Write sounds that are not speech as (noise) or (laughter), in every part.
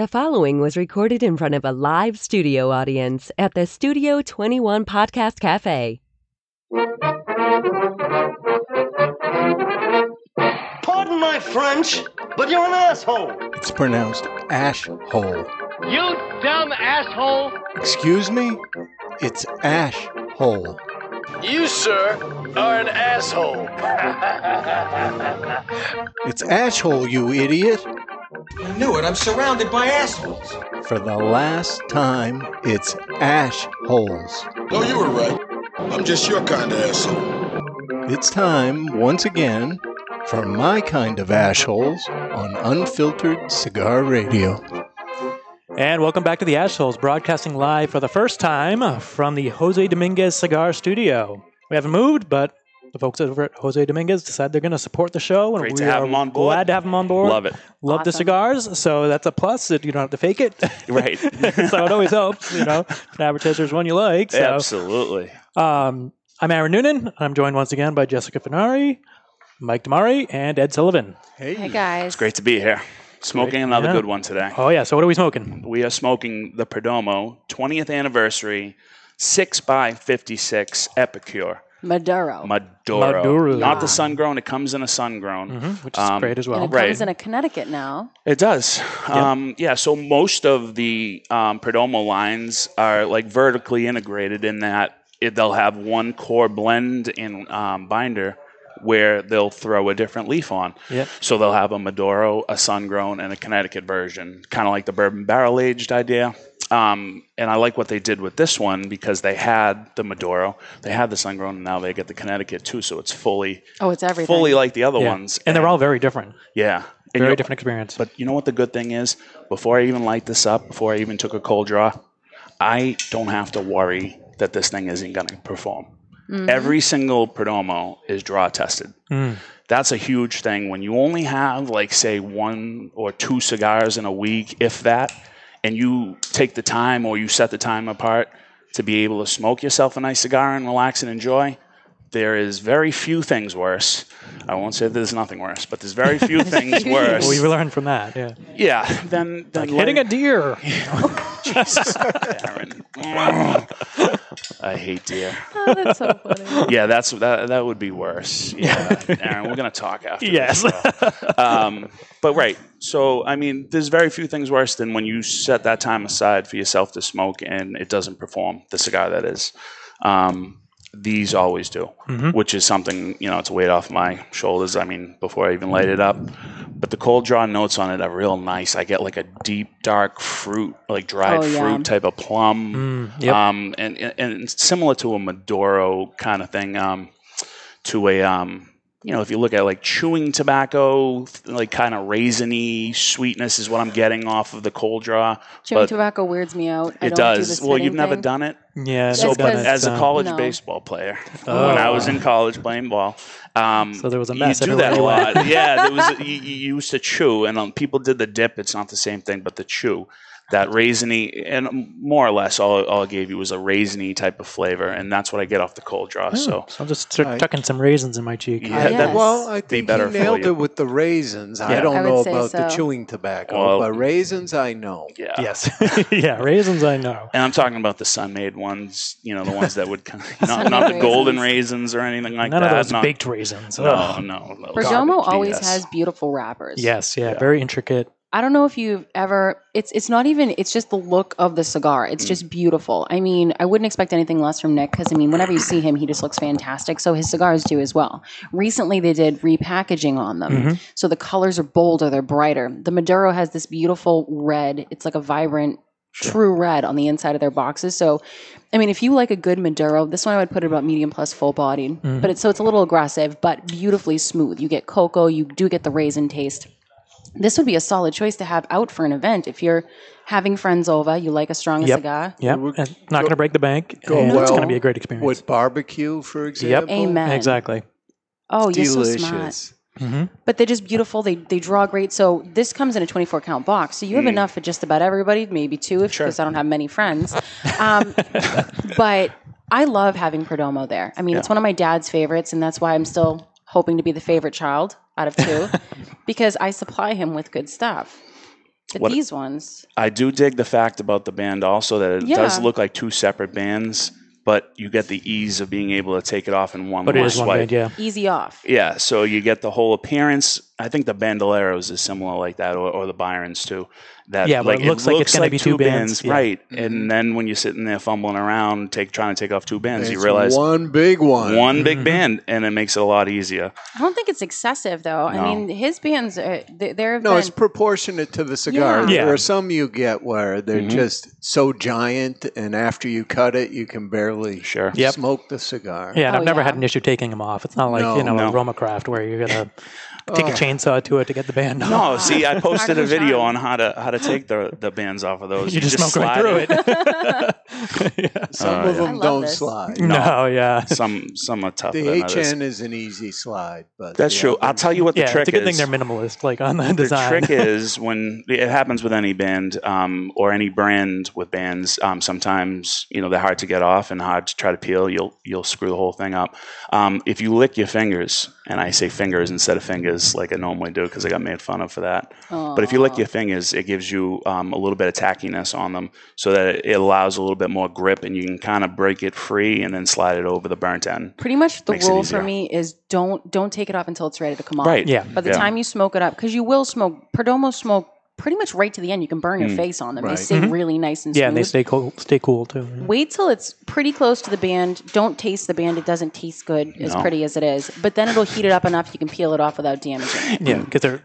The following was recorded in front of a live studio audience at the Studio 21 Podcast Cafe. Pardon my French, but you're an asshole. It's pronounced ash hole. You dumb asshole! Excuse me? It's ash hole. You, sir, are an asshole. (laughs) It's ash hole, you idiot. I knew it. I'm surrounded by assholes. For the last time, it's ash holes. No, you were right. I'm just your kind of asshole. It's time, once again, for my kind of ash holes on Unfiltered Cigar Radio. And welcome back to the Assholes, broadcasting live for the first time from the Jose Dominguez Cigar Studio. We haven't moved, but the folks over at Jose Dominguez decide they're going to support the show, and Great we to have are them on board. glad to have them on board. Love it. Love the cigars, so that's a plus that you don't have to fake it. (laughs) Right. (laughs) so it always helps, you know. An advertiser's one you like. So. Absolutely. Um, I'm Aaron Noonan. and I'm joined once again by Jessica Furnari, Mike Dimare, and Ed Sullivan. Hey guys. It's great to be here. Smoking Great. another Yeah. good one today. Oh yeah, so what are we smoking? We are smoking the Perdomo 20th anniversary 6 by 56 Epicure Maduro. Maduro. Maduro. Not the sun grown. It comes in a sun grown. Mhm, which is Um, great as well. and it right. comes in a Connecticut now. It does. Um, yeah, so most of the um, Perdomo lines are like vertically integrated in that it, they'll have one core blend and um, binder where they'll throw a different leaf on. Yep. So they'll have a Maduro, a sun grown, and a Connecticut version, kind of like the bourbon barrel aged idea. Um, and I like what they did with this one because they had the Maduro, they had the sun grown, and now they get the Connecticut too. So it's fully, Oh, it's everything. fully like the other Yeah. ones. and they're all very different. yeah, And Very different experience. but you know what the good thing is? Before I even light this up, before I even took a cold draw, I don't have to worry that this thing isn't going to perform. Every single Perdomo is draw tested. Mm. That's a huge thing. When you only have, like, say, one or two cigars in a week, if that, and you take the time or you set the time apart to be able to smoke yourself a nice cigar and relax and enjoy, there is very few things worse. I won't say there's nothing worse, but there's very few (laughs) things worse. we learned from that. Yeah, Yeah, then, then like hitting a deer. (laughs) Jesus, Aaron. I hate deer. Oh, that's so funny. Yeah, that's that. That would be worse. Yeah, Aaron, we're gonna talk after. Yes. This, so. um, but right. So I mean, there's very few things worse than when you set that time aside for yourself to smoke and it doesn't perform. The cigar that is. Um, these always do, Mhm. which is something you know. It's a weight off my shoulders. I mean, before I even light it up, but the cold draw notes on it are real nice. I get like a deep, dark fruit, like dried Oh, yeah. fruit type of plum. Mm, yep. Um, and, and, and similar to a Maduro kind of thing, um, to a, um, you know, if you look at like chewing tobacco, like kind of raisiny sweetness is what I'm getting off of the cold draw. Chewing But tobacco weirds me out. I it don't does. Do well, you've hitting never thing. done it. yeah. So, That's but 'cause- as a college No. baseball player, Oh. when I was in college playing ball, um, So there was a you mess do that a lot. yeah, there was. You, you used to chew, and um, people did the dip. It's not the same thing, but the chew, that raisiny, and more or less, all, all it gave you was a raisiny type of flavor, and that's what I get off the cold draw. So. So I'll just start I- tucking some raisins in my cheek. Yeah, yes. Well, I think better he nailed you. it with the raisins. I don't I know say about the chewing tobacco, Well- but raisins I know. yeah. Yes. (laughs) (laughs) yeah, raisins I know. And I'm talking about the sun-made ones, you know, the ones that would come, (laughs) not, not the golden raisins. raisins or anything like None that. of those not, baked raisins. No, no. no Perdomo always BS. has beautiful wrappers. Yes, yeah, Yeah. very intricate. I don't know if you've ever it's it's not even it's just the look of the cigar. Mm. It's just beautiful. I mean, I wouldn't expect anything less from Nick because I mean, whenever you see him, he just looks fantastic. So his cigars do as well. Recently they did repackaging on them. Mhm. So the colors are bolder, they're brighter. The Maduro has this beautiful red. It's like a vibrant true red on the inside of their boxes. So I mean, if you like a good Maduro, this one I would put it about medium plus full bodied. Mhm. But it's so it's a little aggressive, but beautifully smooth. You get cocoa, you do get the raisin taste this would be a solid choice to have out for an event if you're having friends over you like a strong Yep. cigar Yeah, not going to break the bank. Go and it's going to be a great experience. With barbecue, for example. Amen. Exactly. oh you're so smart Delicious. hmm but they're just beautiful they they draw great so this comes in a 24 count box so you have enough for just about everybody maybe two if Sure. because i don't have many friends (laughs) um, but i love having perdomo there i mean it's one of my dad's favorites and that's why i'm still hoping to be the favorite child out of two (laughs) because i supply him with good stuff But What- these ones, I do dig the fact about the band also that it does look like two separate bands, but you get the ease of being able to take it off in one But it more one band, yeah. easy off. Yeah, so you get the whole appearance. I think the Bandoleros is similar like that, or, or the Byrons too. That Yeah, but it looks like it's gonna be two bands, yeah. right? Mhm. And then when you're sitting there fumbling around, take trying to take off two bands, you realize one, one big one. One big Mhm. band, and it makes it a lot easier. I don't think it's excessive though. I mean, his bands, are, they- there have No, been. it's proportionate to the cigar. Yeah. Yeah. There are some you get where they're Mhm. just so giant, and after you cut it, you can barely Sure. Yep. smoke the cigar. Yeah, and Oh, I've never had an issue taking them off. It's not like, No, you know, no. a RoMa Craft where you're going (laughs) to take a Oh. chainsaw to it to get the band off. No, see, I posted a video on how to how to take the the bands off of those. You, just, smoke right slide through it. (laughs) yeah. Some of yeah. Them don't this. slide. No, yeah. Some some are tougher The than others. HN is an easy slide, but That's the true. I'll tell you what the yeah, trick it's a good is. thing they're minimalist, like on the design. the design. trick (laughs) is when it happens with any band um, or any brand with bands. Um, sometimes you know they're hard to get off and hard to try to peel. You'll you'll screw the whole thing up. Um, if you lick your fingers, and I say fingers instead of fingers like I normally do because I got made fun of for that. But if you lick Aw. your fingers, it gives you um, a little bit of tackiness on them, so that it, it allows a little bit more grip, and you can kind of break it free and then slide it over the burnt end. Pretty much the Makes rule for me is don't don't take it off until it's ready to come off. Right. Yeah. By the Yeah. time you smoke it up, because you will smoke Perdomo smoke pretty much right to the end. You can burn your Mm. face on them. Right. They stay Mhm. really nice and yeah, smooth. and they stay cool, stay cool too. Wait till it's pretty close to the band. Don't taste the band. It doesn't taste good as No. pretty as it is. But then it'll heat it up enough you can peel it off without damaging it. Yeah, because it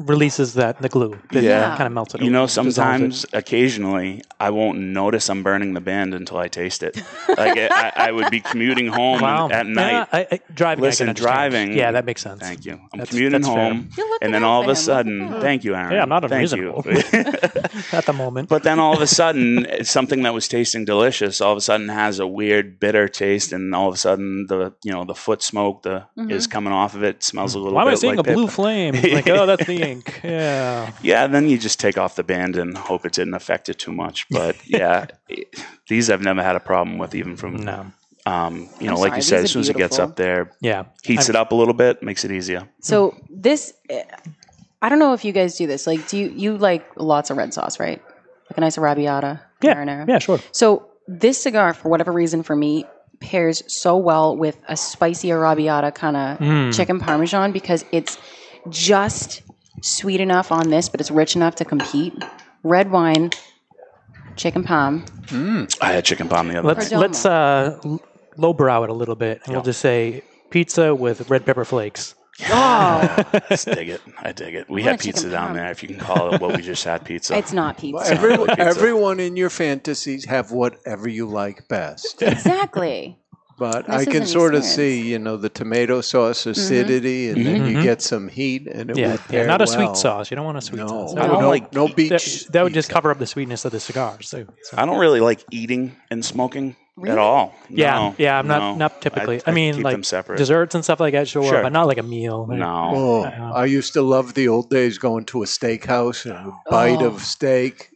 releases that the glue. That Yeah. kind of melts it. You know, dissolves it. sometimes, occasionally, I won't notice I'm burning the band until I taste it. like I, I would be commuting home Wow. at night. Yeah, I, I, driving. Listen, I driving- Yeah, that makes sense. Thank you. I'm That's- commuting that's home, and then all of a sudden, Look thank you, Aaron. Yeah, I'm not Thank unreasonable. you. (laughs) At the moment. but then all of a sudden, something that was tasting delicious, all of a sudden has a weird bitter taste, and all of a sudden the you know the foot smoke the Mhm. is coming off of it. Smells a little. Why am I seeing like a blue flame? (laughs) Like, oh, that's the ink. (laughs) Yeah. Yeah, then you just take off the band and hope it didn't affect it too much. But (laughs) yeah, these I've never had a problem with, even from No. um, you know, I'm like sorry, you said, as are soon as it gets up there, Yeah. heats I'm- it up a little bit, makes it easier. So this, I don't know if you guys do this. Like, do you you like lots of red sauce, right? Like a nice arrabbiata, Yeah. marinara. Yeah, sure. So this cigar, for whatever reason, for me, pairs so well with a spicy arrabbiata kind of Mm. chicken parmesan because it's just sweet enough on this, but it's rich enough to compete. Red wine, chicken palm. I had chicken palm the other Let's night. Let's uh, l- lowbrow it a little bit, and we'll just say pizza with red pepper flakes. Oh, (laughs) I dig it. I dig it. We I want had a chicken pizza down palm. there, if you can call it what we just had pizza. it's not pizza. Every, Pizza. everyone in your fantasies have whatever you like best. exactly. But This I can an sort of see, you know, the tomato sauce acidity, and then you Mhm. get some heat, and it Yeah, would yeah, pair not a well. sweet sauce. You don't want a sweet No, sauce. I don't no, like- no that, beach. that would just cover up the sweetness of the cigars. So, so- I don't really like eating and smoking Really? at all. yeah, No, yeah. I'm not no. not typically. I, I, mean, keep like desserts and stuff like that, sure, Sure. but not like a meal. No. Oh, I used to love the old days going to a steakhouse and a bite Oh. of steak,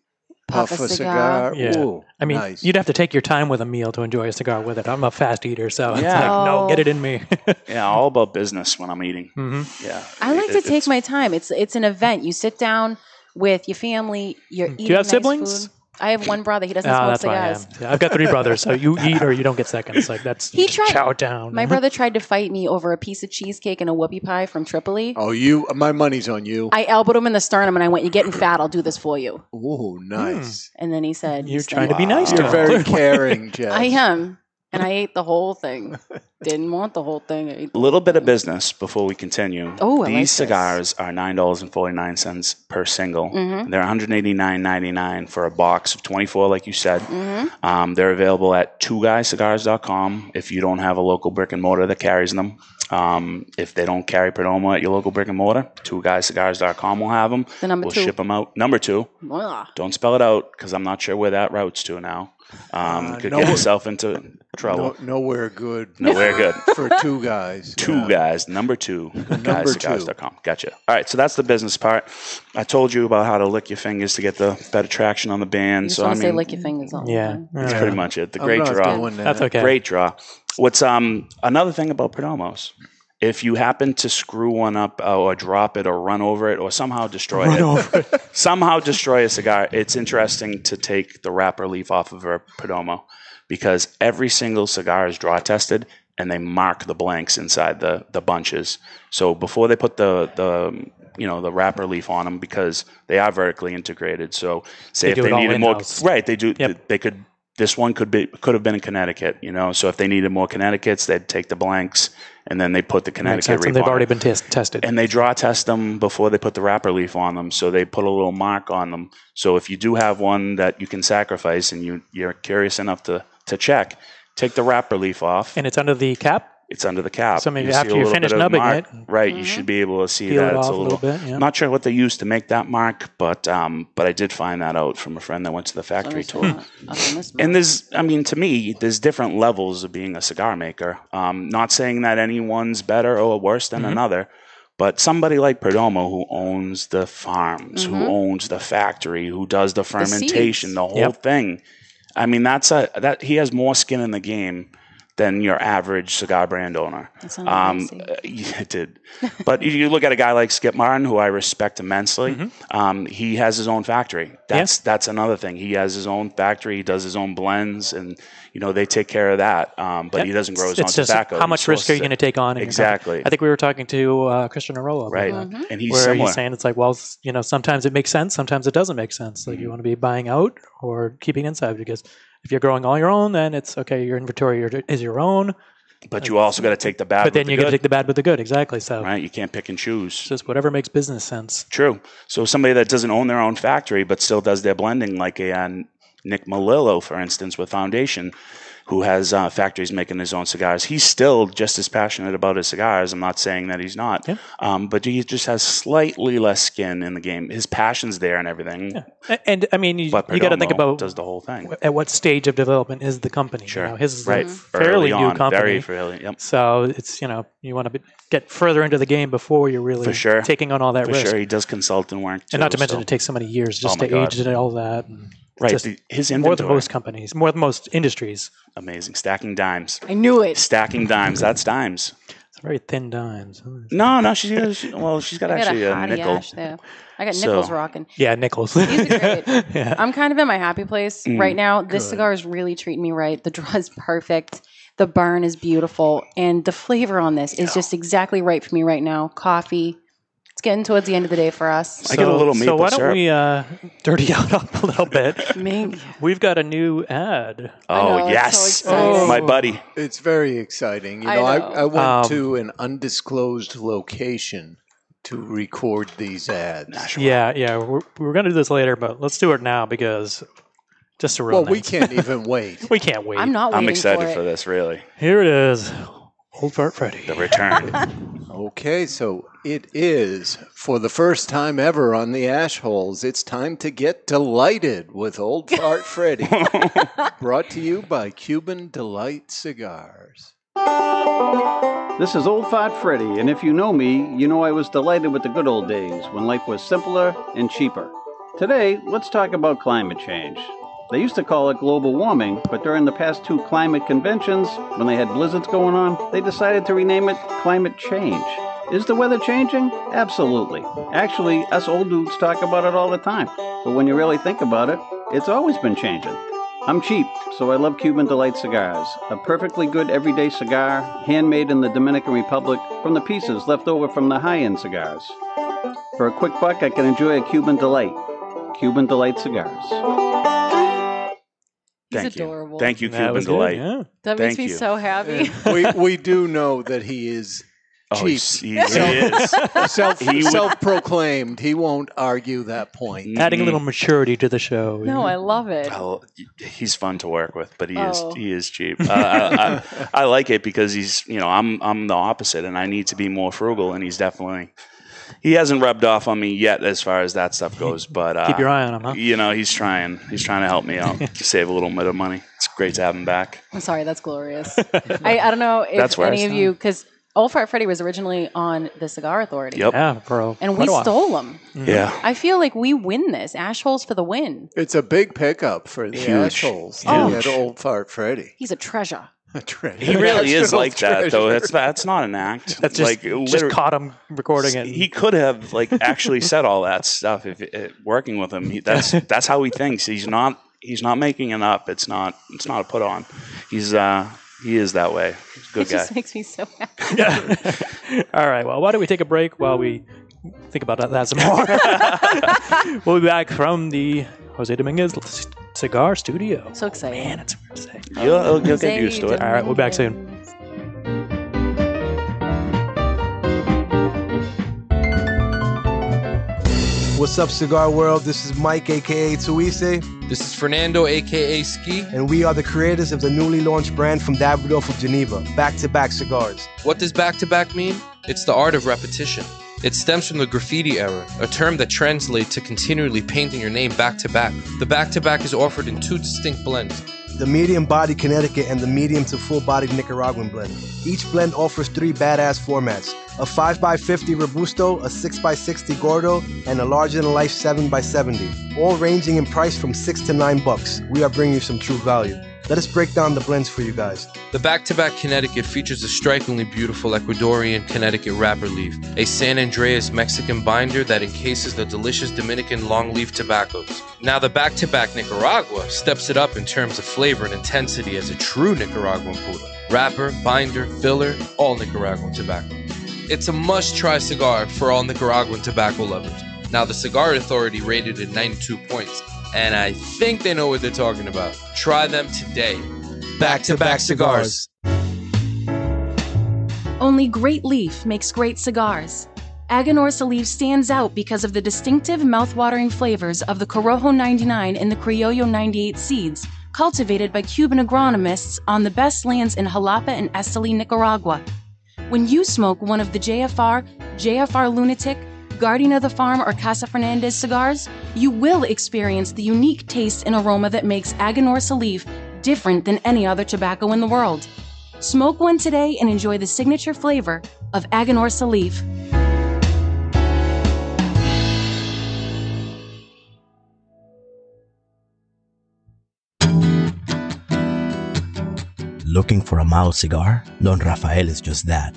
Puff puff, a a cigar. cigar. Yeah. Ooh, I mean, nice. you'd have to take your time with a meal to enjoy a cigar with it. I'm a fast eater, so it's Yeah. like, no, get it in me. (laughs) Yeah, all about business when I'm eating. Mm-hmm. Yeah. I like It- to it- take my time. It's it's an event. You sit down with your family. You're eating. Do you have nice siblings? food. I have one brother. He doesn't Ah, smoke that's why I am. cigars. Yeah, I've got three brothers, so you eat or you don't get seconds. Like that's He tried- chow down. My brother tried to fight me over a piece of cheesecake and a whoopie pie from Tripoli. oh, you, my money's on you. I elbowed him in the sternum and I went, "You're getting fat. I'll do this for you." Oh, nice. And then he said, You're he trying to be nice to You're him. very (laughs) caring, Jeff. I am, and I ate the whole thing. (laughs) Didn't want the whole thing. A little bit of business before we continue. Oh, These like this. cigars are nine dollars and forty nine cents per single. Mhm. They're one hundred eighty nine ninety nine for a box of twenty four, like you said. Mhm. Um, they're available at twoguyscigars.com if you don't have a local brick and mortar that carries them. Um, if they don't carry Perdomo at your local brick and mortar, twoguyscigars.com will have them. The number we'll two. ship them out. Number two, Blah. don't spell it out because I'm not sure where that routes to now. Um, Uh, could no- get yourself into trouble. No, nowhere good. Nowhere good. (laughs) for two guys. Two yeah. guys, number two, Number guyscigars.com. Gotcha. All right, so that's the business part. I told you about how to lick your fingers to get the better traction on the band. just So I want to say mean, lick your fingers on. Yeah, time. that's Yeah. pretty much it. The I'm great draw. That's okay. Great draw. What's um another thing about Perdomos if you happen to screw one up uh, or drop it or run over it or somehow destroy it, it. (laughs) somehow destroy a cigar, it's interesting to take the wrapper leaf off of a Perdomo because every single cigar is draw tested and they mark the blanks inside the, the bunches. So before they put the, the you know the wrapper leaf on them because they are vertically integrated. So say They if they needed more, right? They do. Yep. They could. This one could be could have been in Connecticut, you know. So if they needed more Connecticut's, they'd take the blanks and then they put the Connecticut sense. reef And they've already been tes- tested. and they draw test them before they put the wrapper leaf on them. So they put a little mark on them. So if you do have one that you can sacrifice and you, you're curious enough to, to check, take the wrapper leaf off. and it's under the cap. It's under the cap. So maybe You after you finish nubbing mark. it- right? You should be able to see Peel that it it's off a a little. little bit, yeah. I'm not sure what they used to make that mark, but um, but I did find that out from a friend that went to the factory tour. And there's, I mean, to me, there's different levels of being a cigar maker. Um, not saying that anyone's better or worse than another, but somebody like Perdomo who owns the farms, who owns the factory, who does the fermentation, seeds. the, whole Yep. thing. I mean, that's a that he has more skin in the game than your average cigar brand owner. That sounded Um, amazing. uh, (laughs) yeah, it did. But if you look at a guy like Skip Martin, who I respect immensely, um, he has his own factory. That's that's another thing. He has his own factory. He does his own blends, and you know they take care of that. Um, but he doesn't grow his it's own just tobacco. how much risk are you going to take on? in your company? Exactly. I think we were talking to uh, Christian Eiroa. about Right, that, and he's where similar. he's saying it's like, well, you know, sometimes it makes sense, sometimes it doesn't make sense. Like you want to be buying out or keeping inside because if you're growing all your own, then it's okay. Your inventory is your own, but you also got to take the bad. but then with the you got to take the bad with the good. Exactly. So right. You can't pick and choose. it's just whatever makes business sense. True. So somebody that doesn't own their own factory but still does their blending, like a uh, Nick Melillo, for instance, with Foundation, who has uh, factories making his own cigars. He's still just as passionate about his cigars. I'm not saying that he's not, Yeah. um, but he just has slightly less skin in the game. His passion's there and everything. A- And, I mean, you, you got to think about does the whole thing. at what stage of development is the company. Sure. You know, his is right. a fairly Early new company. Very fairly. Yep. So it's you know you want to get further into the game before you're really For sure. taking on all that For risk. sure, he does consultant work, too, and not to mention so- it takes so many years just Oh to God. age and all that. and right. just the- his more than most companies, more than most industries. amazing. Stacking dimes, I knew it. stacking dimes. That's dimes. It's very thin dimes. No, no, she's got, she, well, she's got I got actually a a, nickel. ash there. I got So- nickels rocking. Yeah, nickels. These are great. (laughs) yeah. I'm kind of in my happy place Mm, right now. This cigar is really treating me right. The draw is perfect. The burn is beautiful. And the flavor on this is just exactly right for me right now. Coffee. It's getting towards the end of the day for us. I get a little So maple why don't syrup. we uh, dirty (laughs) out up a little bit? Me- We've got a new ad. I Oh know, it's yes, so exciting. my buddy. It's very exciting. You I know, I, know. I, went Um, to an undisclosed location to record these ads. Yeah, yeah. We're, we're going to do this later, but let's do it now because just to real. Well, we can't even wait. (laughs) we can't wait. I'm not waiting I'm excited for, for, it. this. Really, Here it is. Old Fart Freddy. the return. (laughs) Okay, so it is for the first time ever on the Ash Holes. It's time to get delighted with Old Fart (laughs) Freddy. (laughs) Brought to you by Cuban Delight Cigars. This is Old Fart Freddy, and if you know me, you know I was delighted with the good old days when life was simpler and cheaper. Today, let's talk about climate change. They used to call it global warming, but during the past two climate conventions, when they had blizzards going on, they decided to rename it climate change. Is the weather changing? Absolutely. Actually, us old dudes talk about it all the time. But when you really think about it, it's always been changing. I'm cheap, so I love Cuban Delight cigars. A perfectly good everyday cigar, handmade in the Dominican Republic from the pieces left over from the high end cigars. For a quick buck, I can enjoy a Cuban Delight. Cuban Delight cigars. He's Thank adorable. you, thank you, That Cuban was good, Delight. yeah. That makes me you. so happy. we, (laughs) we do know that he is Oh, cheap. he, he is. (laughs) self, he self-proclaimed. He won't argue that point. Adding a little maturity to the show. no, I love it. Well, he's fun to work with, but he Oh. is he is cheap. Uh, I, I, (laughs) I like it because he's you know I'm I'm the opposite, and I need to be more frugal, and he's definitely he hasn't rubbed off on me yet as far as that stuff goes. (laughs) But uh, Keep your eye on him, huh? You know he's trying he's trying to help me out (laughs) to save a little bit of money. It's great to have him back. I'm sorry, that's glorious. (laughs) I, I don't know if That's any of you, because Old Fart Freddy was originally on the Cigar Authority. Yep. Yeah, bro. And we Quite a while. stole him. Yeah. I feel like we win this. Ash holes for the win. It's a big pickup for the Huge. Ash Holes to Oh. Old Fart Freddy. He's a treasure. (laughs) treasure. He really is National like that, though. That's that's not an act. (laughs) That's just, like just caught him recording it. He could have like actually said all that stuff if it, working with him. He, that's (laughs) that's how he thinks. He's not he's not making it up. It's not it's not a put on. He's uh he is that way. He's a good it guy. just makes me so happy. yeah. All right. Well, why don't we take a break while we think about that, that some more? we'll be back from the Jose Dominguez Cigar Studio. So excited. Man, it's weird to say. You'll, you'll get used to it. All right, we'll be back soon. What's up, Cigar World? This is Mike, aka Tuise, This is Fernando, aka Ski. and we are the creators of the newly launched brand from Davidoff of Geneva, Back to Back Cigars. What does back to back mean? It's the art of repetition. It stems from the graffiti era, a term that translates to continually painting your name back to back. The back to back is offered in two distinct blends. The medium body Connecticut and the medium to full bodied Nicaraguan blend. Each blend offers three badass formats a 5x50 Robusto, a 6x60 Gordo, and a larger than life 7x70. All ranging in price from 6 to 9 bucks. We are bringing you some true value. Let us break down the blends for you guys. The back to back Connecticut features a strikingly beautiful Ecuadorian Connecticut wrapper leaf, a San Andrés Mexican binder that encases the delicious Dominican longleaf tobaccos. Now, the back to back Nicaragua steps it up in terms of flavor and intensity as a true Nicaraguan puro. Wrapper, binder, filler, all Nicaraguan tobacco. It's a must try cigar for all Nicaraguan tobacco lovers. Now, the Cigar Authority rated it 92 points, and I think they know what they're talking about. Try them today. Back to back cigars. Only Great Leaf makes great cigars. Aganorsa Leaf stands out because of the distinctive mouthwatering flavors of the Corojo 99 and the Criollo 98 seeds, cultivated by Cuban agronomists on the best lands in Jalapa and Esteli, Nicaragua. When you smoke one of the JFR, JFR Lunatic, Guardian of the Farm, or Casa Fernandez cigars, you will experience the unique taste and aroma that makes Aganorsa Leaf different than any other tobacco in the world. Smoke one today and enjoy the signature flavor of Aganorsa Leaf. Looking for a mild cigar? Don Rafael is just that.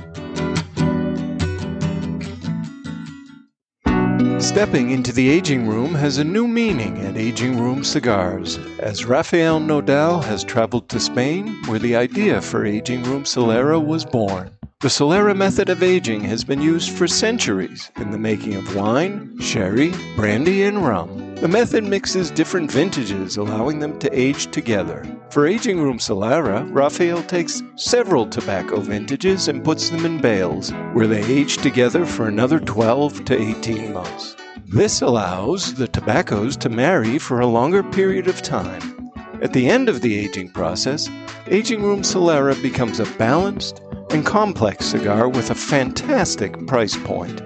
Stepping into the aging room has a new meaning at Aging Room Cigars, as Rafael Nodal has traveled to Spain, where the idea for Aging Room Solera was born. The Solera method of aging has been used for centuries in the making of wine, sherry, brandy, and rum. The method mixes different vintages, allowing them to age together. For Aging Room Solera, Rafael takes several tobacco vintages and puts them in bales, where they age together for another 12 to 18 months. This allows the tobaccos to marry for a longer period of time. At the end of the aging process, Aging Room Solera becomes a balanced and complex cigar with a fantastic price point.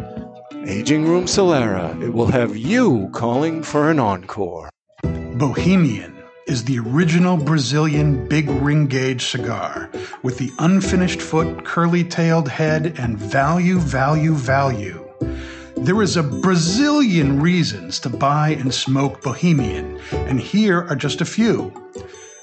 Aging Room Solera, it will have you calling for an encore. Bohemian is the original Brazilian big ring gauge cigar with the unfinished foot, curly tailed head, and value, value, value. There is a Brazilian reasons to buy and smoke Bohemian, and here are just a few.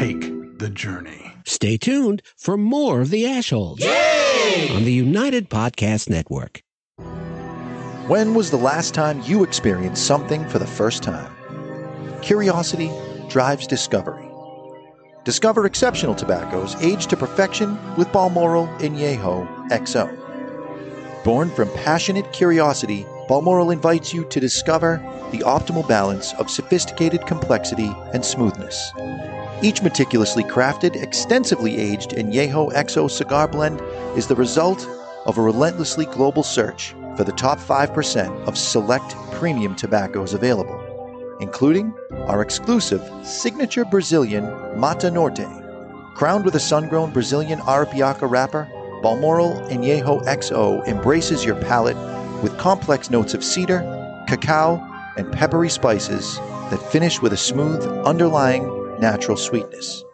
Take the journey. Stay tuned for more of the Ashholes on the United Podcast Network. When was the last time you experienced something for the first time? Curiosity drives discovery. Discover exceptional tobaccos aged to perfection with Balmoral Añejo XO. Born from passionate curiosity, Balmoral invites you to discover the optimal balance of sophisticated complexity and smoothness. Each meticulously crafted, extensively aged Añejo XO cigar blend is the result of a relentlessly global search for the top 5% of select premium tobaccos available, including our exclusive signature Brazilian Mata Norte. Crowned with a sun grown Brazilian Arapiraca wrapper, Balmoral Añejo XO embraces your palate with complex notes of cedar, cacao, and peppery spices that finish with a smooth, underlying natural sweetness.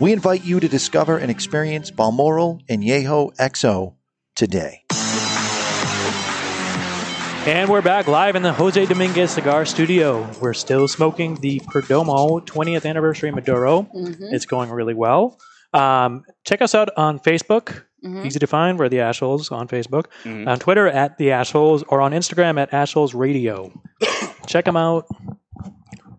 We invite you to discover and experience Balmoral Añejo XO today. And we're back live in the Jose Dominguez Cigar Studio. We're still smoking the Perdomo 20th Anniversary Maduro. Mhm. It's going really well. Um, check us out on Facebook. Mhm. Easy to find. We're the Ashholes on Facebook. Mhm. On Twitter at the Ashholes or on Instagram at Ashholes Radio. (coughs) check them out.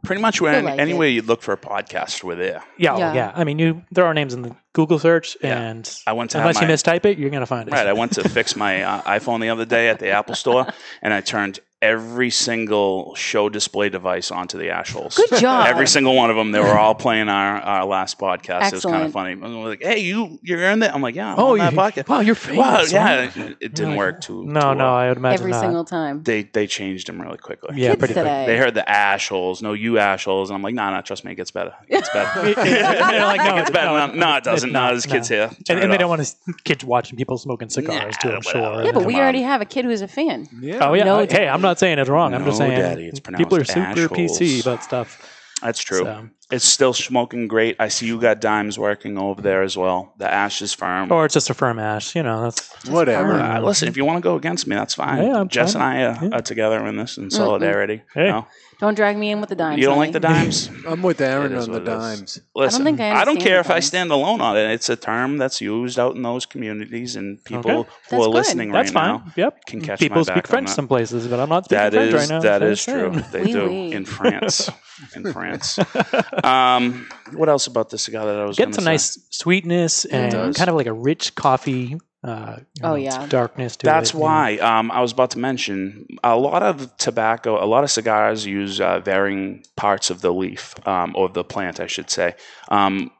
Pretty much when like anywhere you look for a podcast, we're there. Yeah, oh, yeah. I mean, you there are names in the Google search, and I went to have unless you mistype it, you're gonna find it. Right. I went to (laughs) fix my uh, iPhone the other day at the Apple Store, (laughs) and I turned every single show display device onto the Ashholes. Good job. Every single one of them. They were all playing our, our last podcast. It was kind of funny. I was like, "Hey, you, you're in there." I'm like, "Yeah, I'm Oh, on that you- podcast." wow, you're Wow, yeah, it, it didn't work too. No, too no, well. I would imagine Every not. single time. They they changed them really quickly. Yeah, Kids pretty quick. They heard the ashholes, no you ashholes, and I'm like, nah, nah, trust me, it gets better. It gets better. (laughs) They're like, no, it gets better. no, No, no, it it's doesn't. not, No, there's kids no. here. And, Turn and it they off. don't want to kids watching people smoking cigars too. I'm sure. Yeah, but we already have a kid who's a fan. Oh yeah. No I- hey, I'm not saying it's wrong. I'm just saying Daddy, it's people are pronounced super PC ashholes. about stuff. That's true. So- It's still smoking great. I see you got dimes working over there as well. The ash is firm. Or it's just a firm ash. You know, that's Whatever. Uh, listen, if you want to go against me, that's fine. Yeah, I'm Jess fine. and I are, are together in this in solidarity. Hey. No? Don't drag me in with the dimes. You don't honey. like the dimes? (laughs) I'm with Aaron It is on the what it is. dimes. Listen, think I don't care the if I stand alone on it. It's a term that's used out in those communities, and people Okay. who That's are good. listening That's right fine. now Yep. can catch People my speak back on French that. some places, but I'm not speaking That French is right now. that so is just saying. true. They Oui, do oui. in France. (laughs) In France. (laughs) um, what else about the cigar that I was? Gets gonna say? nice sweetness and kind of like a rich coffee. Uh, you Oh, know, yeah. darkness to That's it. you know. why um, I was about to mention a lot of tobacco, a lot of cigars use uh, varying parts of the leaf um, or the plant, I should say. Um,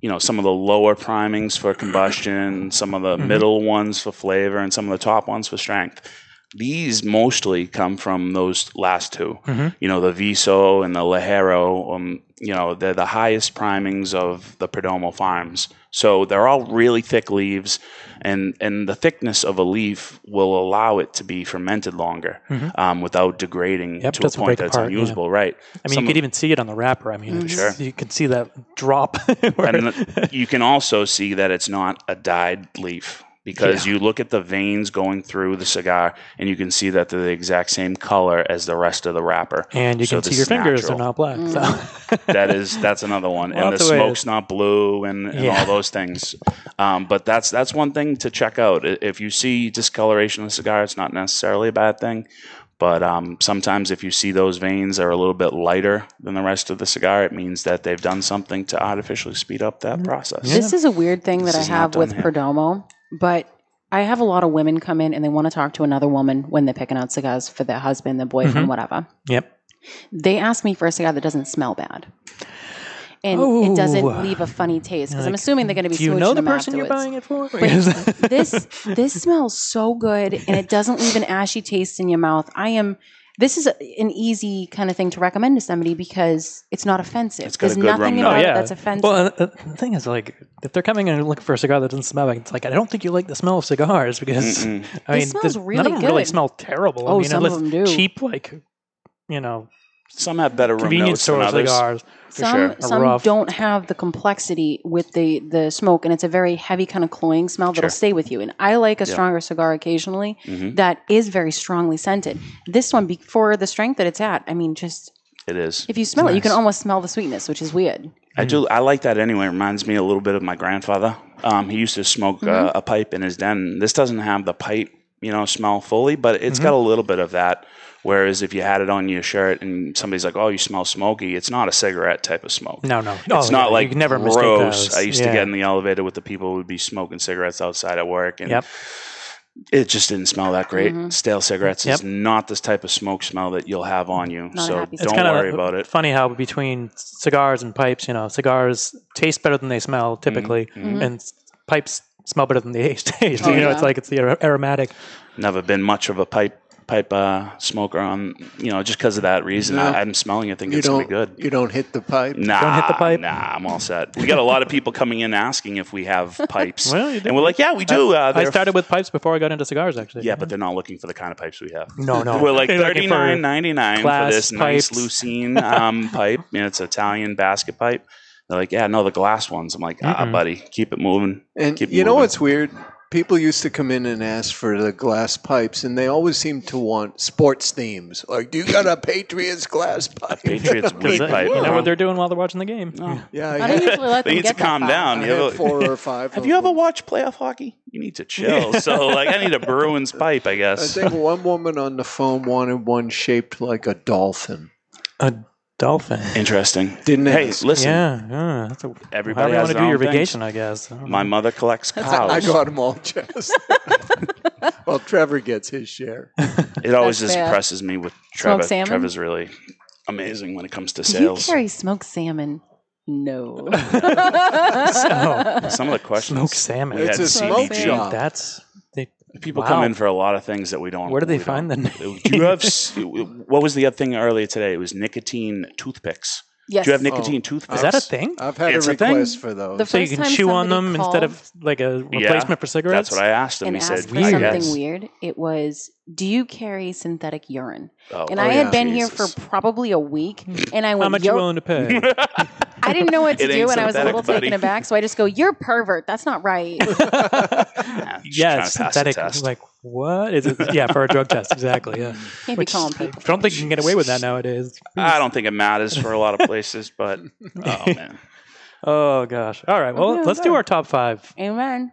you know, some of the lower primings for combustion, some of the Mhm. middle ones for flavor, and some of the top ones for strength. These mostly come from those last 2 Mhm. You know, the Viso and the Ligero. Um, you know, they're the highest primings of the Perdomo farms. So they're all really thick leaves, and and the thickness of a leaf will allow it to be fermented longer Mhm. um, without degrading Yep, to a point that's apart, yeah. unusable. Right. I mean, Some you could even see it on the wrapper. I mean, it's, Sure. you can see that drop. (laughs) and you can also see that it's not a dyed leaf because Yeah. you look at the veins going through the cigar and you can see that they're the exact same color as the rest of the wrapper. and you So can see your fingers; natural. they're not black. So. (laughs) that is that's another one, and the Lots of smoke's not blue, and, and Yeah. all those things. Um, but that's that's one thing to check out. If you see discoloration in the cigar, it's not necessarily a bad thing. But um, sometimes, if you see those veins are a little bit lighter than the rest of the cigar, it means that they've done something to artificially speed up that process. This is a weird thing that I have with here. Perdomo, but I have a lot of women come in and they want to talk to another woman when they're picking out cigars for their husband, their boyfriend, Mhm. whatever. Yep. They ask me for a cigar that doesn't smell bad. And it doesn't Oh. leave a funny taste because I'm assuming they're going to be Do you know the person you're buying it for? (laughs) This this smells so good and it doesn't leave an ashy taste in your mouth. I am this is a, an easy kind of thing to recommend to somebody because it's not offensive. It's got a good nothing about it Oh, yeah. that's offensive. Well, uh, the thing is, like, if they're coming in and looking for a cigar that doesn't smell like, it's like I don't think you like the smell of cigars because Mm-mm. (laughs) I mean, smells there's- really none of them really smell terrible. Oh, I mean, some of them do. cheap, like you know, Some have better room Convenience notes than store others. cigars. Some sure. some rough. don't have the complexity with the the smoke, and it's a very heavy kind of cloying smell that'll Sure. stay with you. And I like a Yeah. stronger cigar occasionally Mhm. that is very strongly scented. This one, be- for the strength that it's at, I mean, just It is. if you smell it, you can almost smell the sweetness, which is weird. I do. I like that anyway. It reminds me a little bit of my grandfather. Um, he used to smoke uh, Mhm. a pipe in his den. This doesn't have the pipe, you know, smell fully, but it's Mhm. got a little bit of that. Whereas if you had it on your shirt and somebody's like, "Oh, you smell smoky," it's not a cigarette type of smoke. No, no. It's Oh, not yeah, like you can never mistake gross. those. I used to get in the elevator with the people who would be smoking cigarettes outside at work, and Yep. it just didn't smell that great. Mhm. Stale cigarettes Yep. is not this type of smoke smell that you'll have on you. Not so don't kinda worry about it. Funny how between cigars and pipes, you know, cigars taste better than they smell typically, Mhm. and pipes smell better than they taste. (laughs) Oh, you know, yeah. it's like it's the ar- aromatic. Never been much of a pipe pipe uh, smoker on you know just because of that reason. No. I, I'm smelling it, think You it's gonna be good. You don't hit the pipe. Nah, Don't hit the pipe? Nah, I'm all set. We got a lot of people coming in asking if we have (laughs) pipes, Well, you do. and we're like, yeah, we do. I, uh, I they're- started with pipes before I got into cigars, actually. Yeah, but they're not looking for the kind of pipes we have. No, no. (laughs) We're like They're looking thirty for nine ninety nine for glass this nice pipes. Lucene um, pipe. You know, it's Italian basket pipe. They're like, yeah, no, the glass ones. I'm like, ah, Mm-mm. buddy, keep it moving. And Keep it you know moving. what's weird? People used to come in and ask for the glass pipes, and they always seem to want sports themes. Like, do you got a (laughs) Patriots glass pipe? Patriots Because weed they- pipe. you know what they're doing while they're watching the game. No. Yeah, I don't usually let They them need to get that calm far. down. I You had ever- four or (laughs) five. Have of you ever them. watched playoff hockey? You need to (laughs) chill. So, like, I need a Bruins pipe, I guess. I guess. think one woman on the phone wanted one shaped like a dolphin. A dolphin. Interesting. Didn't Hey, ask. listen. Yeah, yeah. That's a, Everybody however you has want to do your own things. vacation, I guess. I My know. mother collects cows. I got them all, Jess. (laughs) well, Trevor gets his share. It always That's just fair. impresses me with Trevor. salmon? Trevor's really amazing when it comes to Do you sales. carry smoked salmon? No. (laughs) So- Some of the questions. Smoked salmon. It's a CBD. smoke shop. That's they, People Wow. come in for a lot of things that we don't. Where do they find them? Do you have? What was the other thing earlier today? It was nicotine toothpicks. yes. Do you have nicotine Oh, toothpicks? Is that a thing? I've had It's a a thing. request for those. The So you first can time chew on somebody them instead of like a Yeah, replacement for cigarettes. That's what I asked him. and he asked said, for something guess." weird. It was, do you carry synthetic urine? Oh, And oh, I yeah. had been here for probably a week, and I went, How much you "You're-" willing to pay? (laughs) I didn't know what to It do, and I was a synthetic, little taken aback. So I just go, "You're pervert. That's not right." (laughs) Yeah, just yeah, it's pass synthetic. Like what is it? Yeah, for a drug test, exactly. Yeah. Can't be Which calling I don't think you can get away with that nowadays. I don't think it matters for a lot of places, but oh (laughs) man, Oh gosh. All right. Well, Okay, let's do our top five. Amen.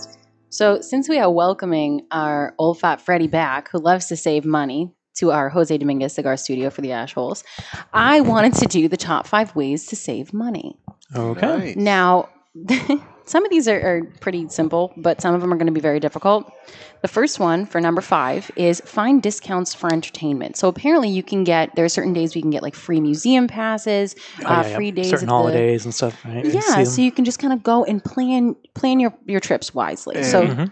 So, since we are welcoming our old fat Freddy back, who loves to save money, to our Jose Dominguez Cigar Studio for the Ash Holes, I wanted to do the top five ways to save money. Okay. Nice. Now, (laughs) some of these are, are pretty simple, but some of them are going to be very difficult. The first one for number five is find discounts for entertainment. So apparently, you can get there are certain days we can get like free museum passes, Oh, uh, yeah, yeah. free days certain at the- holidays and stuff. Right? Yeah, so you can just kind of go and plan plan your your trips wisely. so And- Mhm.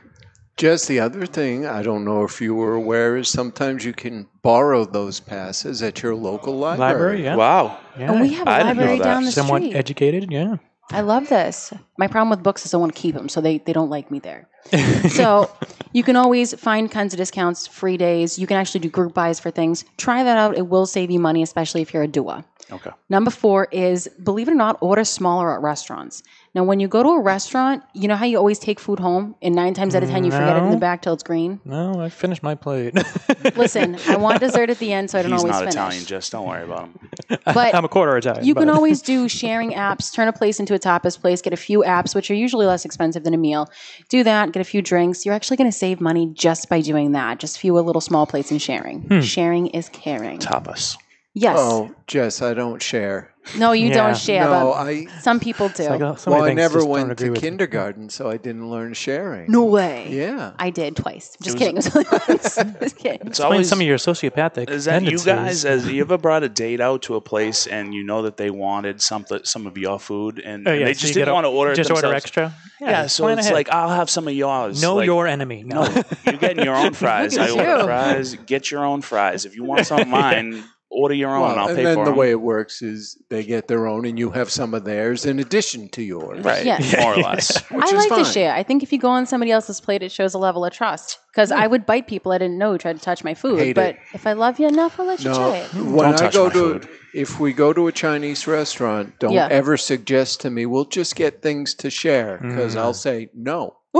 Just the other thing, I don't know if you were aware, is sometimes you can borrow those passes at your local library. library. Yeah. wow. yeah. and we have a I didn't know library that. down the Somewhat street. educated. Yeah. I love this. My problem with books is I want to keep them, so they, they don't like me there. (laughs) so you can always find kinds of discounts, free days. You can actually do group buys for things. Try that out. It will save you money, especially if you're a doer. Okay. Number four is, believe it or not, order smaller at restaurants. Now, when you go to a restaurant, you know how you always take food home, and nine times out of ten you forget it in the No. back till it's green. No, I finished my plate. (laughs) Listen, I want dessert at the end, so I don't He's always not finish. Italian, just don't worry about him. (laughs) But I'm a quarter Italian. You can but- always do (laughs) sharing apps, turn a place into a tapas place, get a few apps, which are usually less expensive than a meal. Do that, get a few drinks. You're actually going to save money just by doing that. Just few little small plates and sharing. Hmm. Sharing is caring. Tapas. Yes. Oh, Jess, I don't share. No, you Yeah. don't share. No, but I- Some people do. like, oh, somebody Well, I thinks never just don't went agree to with you. kindergarten, so I didn't learn sharing. no way. Yeah. I did twice. Just kidding. It was only (laughs) once. Just kidding. It's Explain always some of your sociopathic Is that you tendencies. guys? Has you ever brought a date out to a place and you know that they wanted something, some of your food, and, Oh, and yeah, they so just you didn't a- want to order it just order themselves? extra? Yeah, Yeah, so plan it's ahead. like I'll have some of yours. Know Like, your enemy. No. No, you're getting your own (laughs) fries. Look I at order you. fries. Get your own fries. If you want some of (laughs) mine, order your own. Well, I'll and pay then for the them. way it works is they get their own, and you have some of theirs in addition to yours. right, Yes. (laughs) more or less. (laughs) Which I is like fine. to share. I think if you go on somebody else's plate, it shows a level of trust. Because I would bite people I didn't know who tried to touch my food. Hate but it. if I love you enough, I'll let you No, try it. when Don't I touch go my to, food. if we go to a Chinese restaurant, don't Yeah. ever suggest to me, "We'll just get things to share," because Mm. I'll say no. (laughs)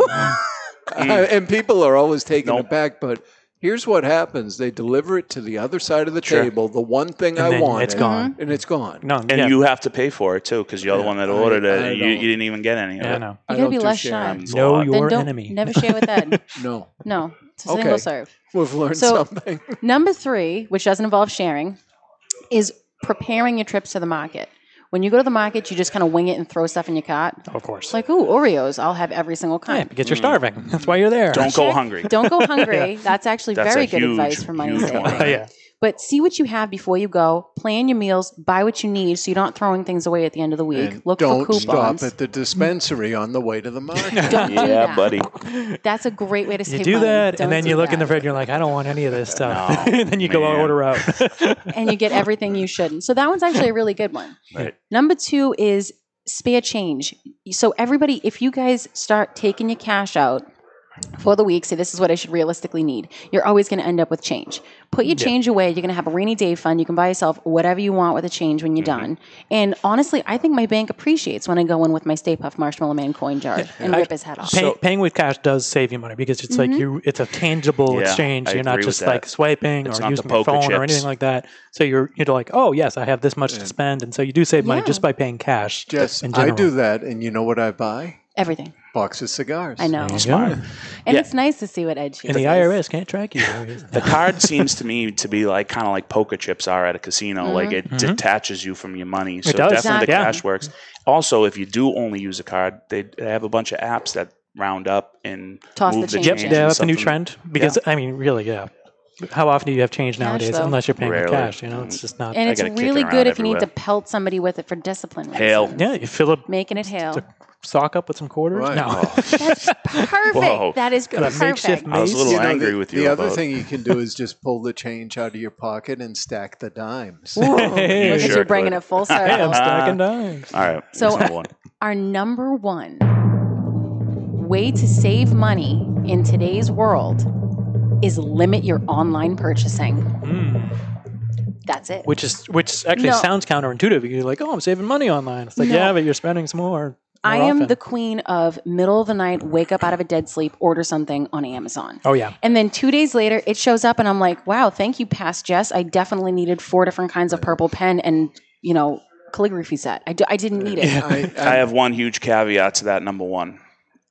and people are always taken Nope. aback, but. Here's what happens: they deliver it to the other side of the Sure. table, the one thing And I then wanted, it's gone. and it's gone. No, And yeah. you have to pay for it too, because you're the one that I- ordered it. I and you, don't- you didn't even get any of yeah, it. no. You I gotta don't be do less sharing. shy. A Know lot. your Then don't enemy. (laughs) never share with Ed. (laughs) No, No, it's a single serve. we've learned So- something. Number three, which doesn't involve sharing, is preparing your trips to the market. When you go to the market, you just kind of wing it and throw stuff in your cart. Of course. It's like, ooh, Oreos. I'll have every single yeah, kind. because you're starving. That's why you're there. Don't go hungry. Don't go (laughs) hungry. That's actually That's very a good huge, advice for money huge saving. (laughs) one. Yeah. But see what you have before you go. Plan your meals. Buy what you need, so you're not throwing things away at the end of the week. And Look don't for coupons. stop at the dispensary on the way to the market. Don't do Yeah, that. buddy. That's a great way to save You do money. that, Don't and then do you look in the that. fridge, and you're like, I don't want any of this stuff. No, (laughs) and then you go man. order out. (laughs) and you get everything you shouldn't. So that one's actually a really good one. Right. Number two is spare change. So everybody, if you guys start taking your cash out for the week, say this is what I should realistically need, you're always going to end up with change. Put your Yeah. change away. You're going to have a rainy day fund. You can buy yourself whatever you want with the change when you're Mm-hmm. done. And honestly, I think my bank appreciates when I go in with my Stay Puft Marshmallow Man coin jar and I- rip his head off. Pay, So- paying with cash does save you money because it's like Mhm. you it's a tangible Yeah, exchange. I You're not just like swiping It's or using the your poker phone or anything like that. So you're you're like, oh yes, I have this much to spend, and so you do save money Yeah. just by paying cash. Jess, in I do that, and you know what I buy? Everything. Box of cigars. I know. There you Smart. go. And Yeah. it's nice to see what Ed And chooses. the IRS can't track you. (laughs) The card seems to me to be like kind of like poker chips are at a casino. Like it Mhm. detaches you from your money. So does. definitely the Yeah. cash works. Also, if you do only use a card, they they have a bunch of apps that round up and Toss move the the change change. in. Yeah, and that's a new something- trend because I mean, really, yeah. How often do you have change Cash, nowadays? though. Unless you're paying with Rarely. cash, you know, it's just not. And I it's gotta kick really around good if you need to everywhere. pelt somebody with it for discipline. Hail. reasons. yeah, you fill up Making it hail. Sock up with some quarters. Right. No, Oh. (laughs) That's perfect. Whoa. That is good. a makeshift perfect. I was a little You know, angry the, with you The other thing you can do is just pull the change out of your pocket and stack the dimes. Whoa. Hey. Look at Sure you bringing could. it full (laughs) hey, I'm stacking dimes. All right. So- So one. (laughs) Our number one way to save money in today's world is limit your online purchasing. Mm. That's it. Which is which actually No. sounds counterintuitive. You're like, oh, I'm saving money online. It's like, No. yeah, but you're spending some more. I am often. the queen of middle of the night, wake up out of a dead sleep, order something on Amazon. Oh yeah. And then two days later, it shows up, and I'm like, wow, thank you, past Jess. I definitely needed four different kinds of purple pen and, you know, calligraphy set. I, do, I didn't need it. I, I have one huge caveat to that number one.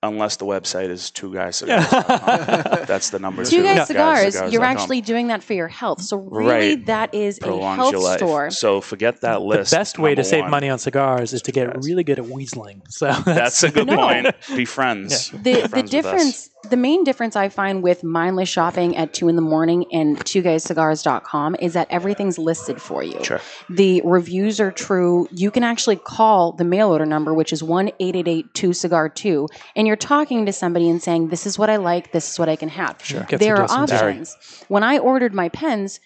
Unless the website is two guys (laughs) cigars. That's the number Two two. Guys Cigars, Cigars you're actually doing that for your health. So really, Right. that is a prolongs health your life. store. So forget that list. The best way to number save one. money on cigars is to get really good at weaseling. So that's, That's a good No. point. Be (laughs) friends. The Be friends with us. difference, the main difference I find with mindless shopping at two in the morning and two guyscigars.com is that everything's listed for you. Sure. The reviews are true. You can actually call the mail order number, which is one eight eight eight two cigar two, and you're talking to somebody and saying, "This is what I like. This is what I can have." Sure. There are doing some options. When I ordered my pens,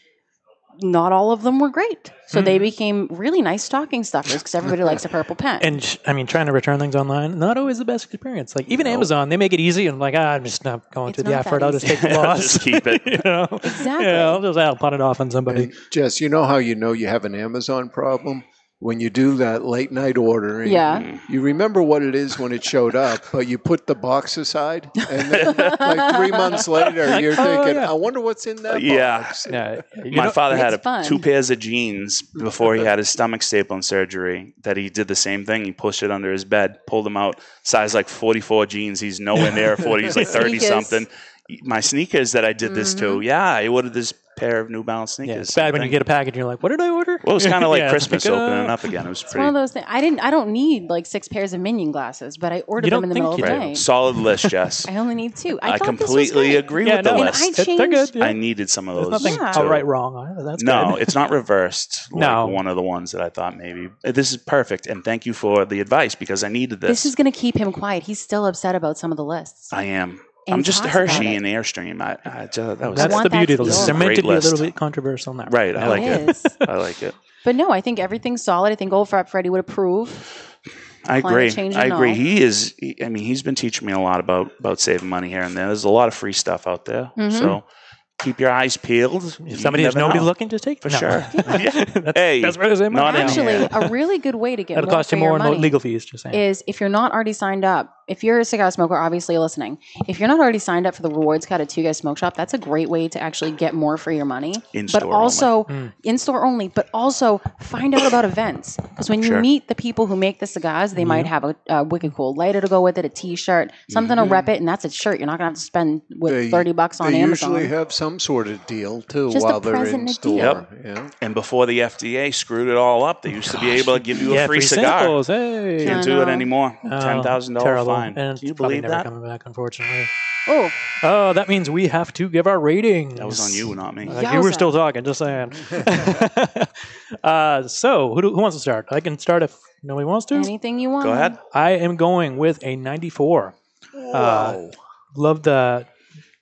not all of them were great, so they became really nice stocking stuffers because everybody likes a purple pen. and sh- I mean, trying to return things online, not always the best experience. Like even Amazon, they make it easy, and I'm like, ah, I'm just not going It's through the effort. that I'll just take the (laughs) loss. Just keep it. (laughs) you know, Exactly. Yeah, I'll just I'll punt it off on somebody. And Jess, you know how you know you have an Amazon problem? When you do that late night ordering, Yeah. you remember what it is when it showed up, but you put the box aside, and then like three months later, (laughs) you're oh, thinking, yeah. "I wonder what's in that Yeah. box." Yeah, you My know- father had a, It's fun. two pairs of jeans before he had his stomach stapling surgery. That he did the same thing. He pushed it under his bed, pulled them out, size like 44 jeans. He's nowhere near 40. He's like 30 (laughs) Sneakers. something. My sneakers that I did this to, mm-hmm. yeah, I ordered this pair of New Balance sneakers. Yeah, it's bad when you get a package and you're like, what did I order? Well, (laughs) it's kind of like Yeah, Christmas pick it opening up. up again. It was It's pretty. one of those things. I didn't. I don't need like six pairs of Minion glasses, but I ordered them in the middle of you the do. night. Solid list, Jess. (laughs) I only need two. I, I thought this was completely agree Yeah, with the no, And list. I They're good. Yeah. I needed some of There's those. nothing Yeah. outright wrong either. That's no, good. it's not reversed. Like No. one of the ones that I thought maybe this is perfect, and thank you for the advice because I needed this. This is going to keep him quiet. He's still upset about some of the lists. I am. And I'm just talks about Hershey it. and Airstream. I, I just, that was That's want the beauty to of be this. yours. They're meant to be a little bit controversial in that. right. I like It it. is. I like it. But no, I think everything's solid. I think Old Frat Freddy would approve. I agree. I agree. all. He is. he- I mean, he's been teaching me a lot about about saving money here and there. There's a lot of free stuff out there. Mhm. So keep your eyes peeled. If somebody has nobody looking, just take it. for No. sure. (laughs) Yeah. That's, Hey, that's what I was saying. Actually, a really good way to get It'll more cost for you more your in money legal fees. Just saying. is if you're not already signed up. If you're a cigar smoker, obviously listening. If you're not already signed up for the rewards card at Two Guys Smoke Shop, that's a great way to actually get more for your money. In-store but also only. Hmm. in store only. But also find out about events because when you Sure. meet the people who make the cigars, they might mm-hmm. have a, a wicked cool lighter to go with it, a T-shirt, something to mm-hmm. rep it, and that's a shirt. You're not gonna have to spend with They- thirty bucks on they Amazon. usually have some sort of deal too Just a while they're in and store. Yep. Yeah. And before the FDA screwed it all up, they oh, used to be able to give you a yeah, free, cigar. samples. Hey. Can't do it anymore. Oh, Ten thousand dollar terrible. Fine. And Can you it's probably believe never that? coming back, unfortunately. oh, Oh, that means we have to give our ratings. That was on you, not me. Like, you were still talking, just saying. (laughs) uh, so, who, do, who wants to start? I can start if nobody wants to. anything you want. Go ahead. I am going with a 94. Uh, love the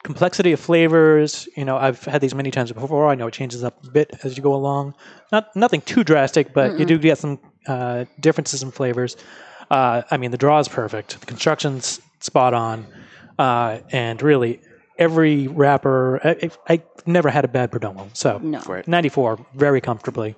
complexity of flavors. You know, I've had these many times before. I know it changes up a bit as you go along. Not nothing too drastic, but you do get some uh, differences in flavors. Uh, I mean, the draw is perfect. The construction's spot on, uh, and really every wrapper. I, I, I never had a bad Perdomo, so No. Right. 94 very comfortably.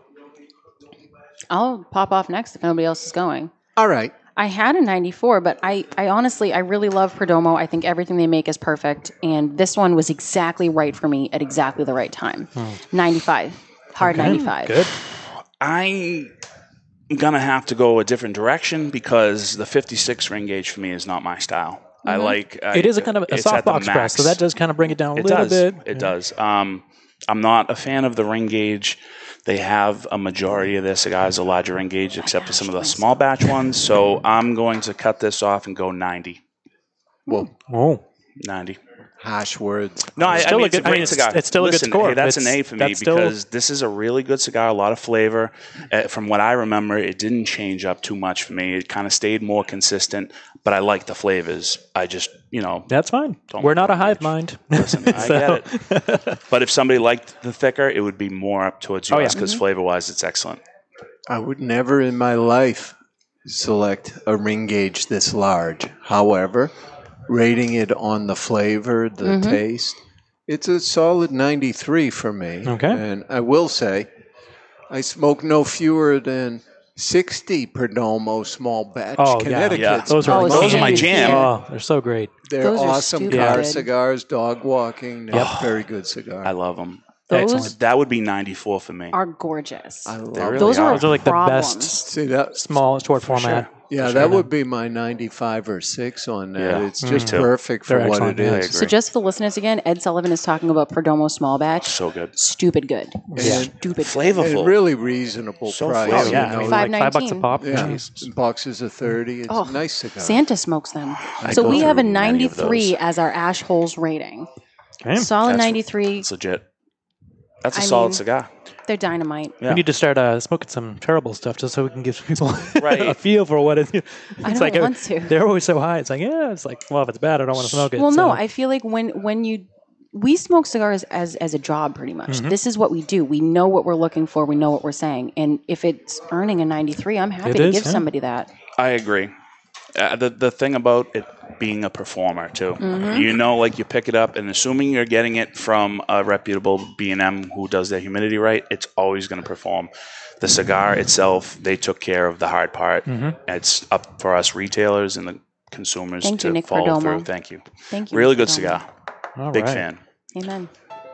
I'll pop off next if nobody else is going. All right. I had a 94, but I, I honestly, I really love Perdomo. I think everything they make is perfect. And this one was exactly right for me at exactly the right time. 95. Hard 95. Good. I'm gonna have to go a different direction because the 56 ring gauge for me is not my style. I like. I, It is a kind of a it's at softbox press, so that does kind of bring it down a It little does. bit. It does. Um, I'm not a fan of the ring gauge. They have a majority of their cigars a larger ring gauge, except for some of the small batch ones. So I'm going to cut this off and go 90. Well, Oh, 90. Harsh words. No, I, I Still mean, a it's a good- I great mean, cigar. it's still a good Listen, score. Hey, that's an A for me that's still- because this is a really good cigar, a lot of flavor. Uh, from what I remember, it didn't change up too much for me. It kind of stayed more consistent, but I like the flavors. I just, you know, that's fine. We're not a like hive mind. listen, I (laughs) So- get it. But if somebody liked the thicker, it would be more up towards Oh, yeah. yours because flavor wise, it's excellent. I would never in my life select a ring gauge this large. However, rating it on the flavor, the Mhm. taste, it's a solid 93 for me. Okay. And I will say, I smoke no fewer than 60 Perdomo small batch Oh, yeah. Yeah. Those are Oh, Those are my Sandy, jam. yeah. Oh, they're so great. They're Those awesome stupid car good. cigars, dog walking. They're very good cigar. I love them. Those Excellent. That would be 94 for me. are gorgeous. I love really Those are, Those are like the best See that? small short For format. sure. Yeah, For that would be my 95 or 6 on that. Yeah, it's me just too. perfect for They're what excellent, it yeah. Is. So just for the listeners again, Ed Sullivan is talking about Perdomo small batch. So good. Stupid good. Yeah. Stupid. Flavorful. And really reasonable So price. flavorful. Oh, you yeah. I know, mean, like five bucks a pop. yeah, Jeez. boxes of 30. It's Oh, a nice cigar. Santa smokes them. I so we have a through many of 93 as our ash holes rating. Okay. Solid That's- 93. It's legit. That's a I solid mean- cigar. They're dynamite. Yeah. We need to start uh, smoking some terrible stuff just so we can give (laughs) people Right. a feel for what it is. I don't like want to. they're always so high. It's like yeah, it's like well, if it's bad, I don't want to smoke it. Well, so- no, I feel like when when you we smoke cigars as as a job pretty much. Mhm. This is what we do. We know what we're looking for. We know what we're saying. And if it's earning a 93, I'm happy It to is, give yeah. somebody that. I agree. Uh, the the thing about it being a performer too, Mhm. you know, like you pick it up, and assuming you're getting it from a reputable B and M who does their humidity right, it's always going to perform. The cigar itself, they took care of the hard part. Mhm. It's up for us retailers and the consumers Thank to you, Nick follow Perdomo. through. Thank you. Thank you. Really Nick good Perdomo. cigar. All Big right. fan. Amen.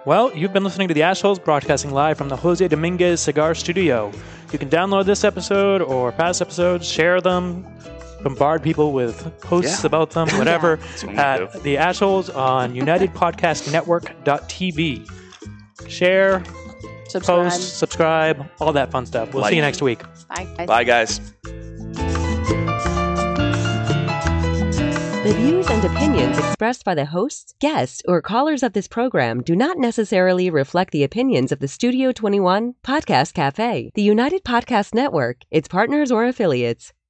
Well, you've been listening to the Ashholes broadcasting live from the Jose Dominguez Cigar Studio. You can download this episode or past episodes, share them, bombard people with posts Yeah. about them, (laughs) whatever, That's what at the Ashholes on UnitedPodcastNetwork.tv. share, Subscribe. post, subscribe, all that fun stuff. We'll see you next week. Bye. guys. Bye, guys. The views and opinions expressed by the hosts, guests, or callers of this program do not necessarily reflect the opinions of the Studio 21 Podcast Cafe, the United Podcast Network, its partners, or affiliates.